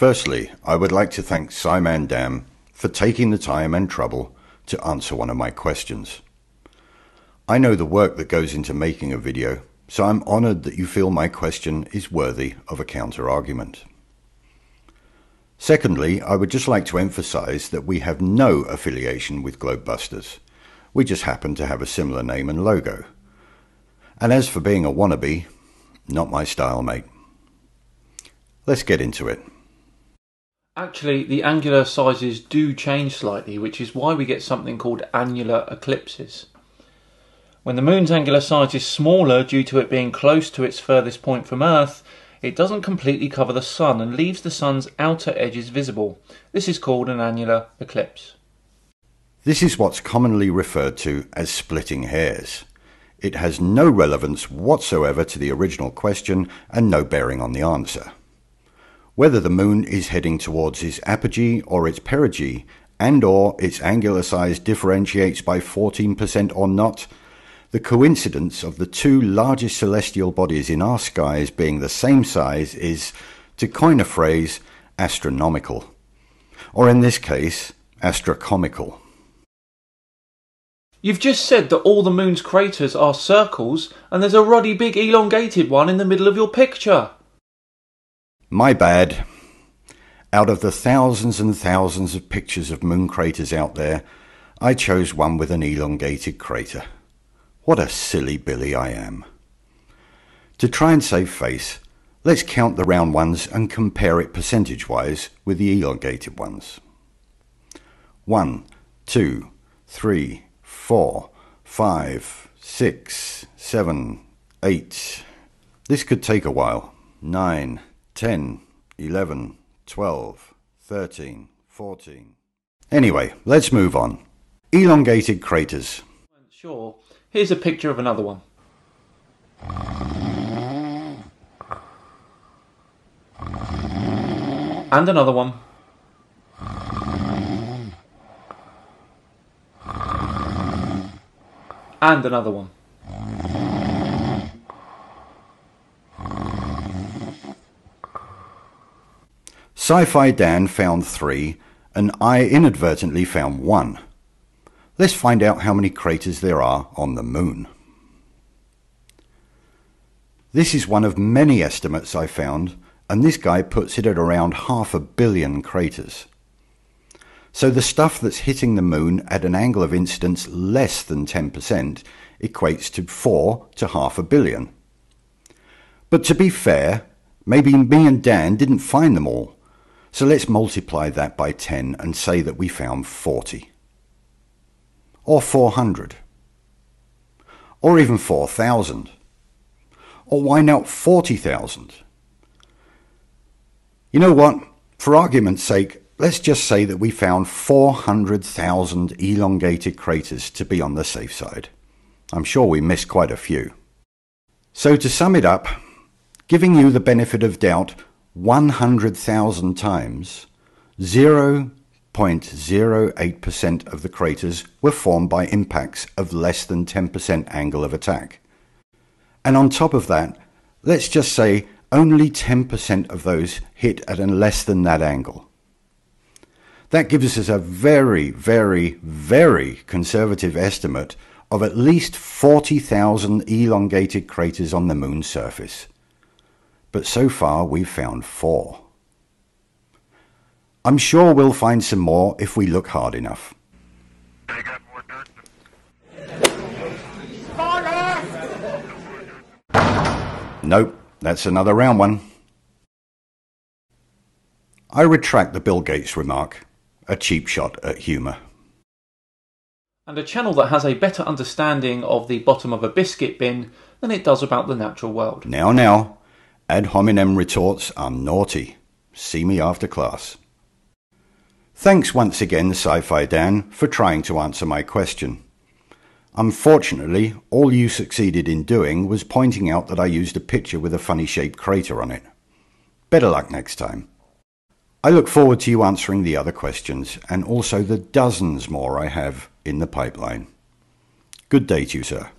Firstly, I would like to thank SciManDan for taking the time and trouble to answer one of my questions. I know the work that goes into making a video, so I'm honoured that you feel my question is worthy of a counter argument. Secondly, I would just like to emphasise that we have no affiliation with Globebusters. We just happen to have a similar name and logo. And as for being a wannabe, not my style, mate. Let's get into it. Actually, the angular sizes do change slightly, which is why we get something called annular eclipses. When the moon's angular size is smaller due to it being close to its furthest point from Earth, it doesn't completely cover the sun and leaves the sun's outer edges visible. This is called an annular eclipse. This is what's commonly referred to as splitting hairs. It has no relevance whatsoever to the original question and no bearing on the answer. Whether the moon is heading towards its apogee or its perigee and or its angular size differentiates by 14% or not, the coincidence of the two largest celestial bodies in our skies being the same size is, to coin a phrase, astronomical. Or in this case, astrocomical. You've just said that all the moon's craters are circles, and there's a ruddy big elongated one in the middle of your picture. My bad. Out of the thousands and thousands of pictures of moon craters out there, I chose one with an elongated crater. What a silly Billy I am. To try and save face, let's count the round ones and compare it percentage wise with the elongated ones. One, two, three, four, five, six, seven, eight. This could take a while. Nine, ten, eleven, twelve, thirteen, fourteen. Anyway, let's move on. Elongated craters. Sure, here's a picture of another one. And another one. And another one. Sci Fi Dan found three, and I inadvertently found one. Let's find out how many craters there are on the moon. This is one of many estimates I found, and this guy puts it at around half a billion craters. So the stuff that's hitting the moon at an angle of incidence less than 10% equates to 4 to half a billion. But to be fair, maybe me and Dan didn't find them all. So let's multiply that by 10 and say that we found 40. Or 400. Or even 4,000. Or why not 40,000? You know what? For argument's sake, Let's just say that we found 400,000 elongated craters to be on the safe side. I'm sure we missed quite a few. So to sum it up, giving you the benefit of doubt 100,000 times, 0.08% of the craters were formed by impacts of less than 10% angle of attack. And on top of that, let's just say only 10% of those hit at a less than that angle. That gives us a very, very, very conservative estimate of at least 40,000 elongated craters on the moon's surface. But so far we've found four. I'm sure we'll find some more if we look hard enough. Nope, that's another round one. I retract the Bill Gates remark a cheap shot at humour. And a channel that has a better understanding of the bottom of a biscuit bin than it does about the natural world. Now, now, ad hominem retorts are naughty. See me after class. Thanks once again, Sci Fi Dan, for trying to answer my question. Unfortunately, all you succeeded in doing was pointing out that I used a picture with a funny shaped crater on it. Better luck next time. I look forward to you answering the other questions and also the dozens more I have in the pipeline. Good day to you, sir.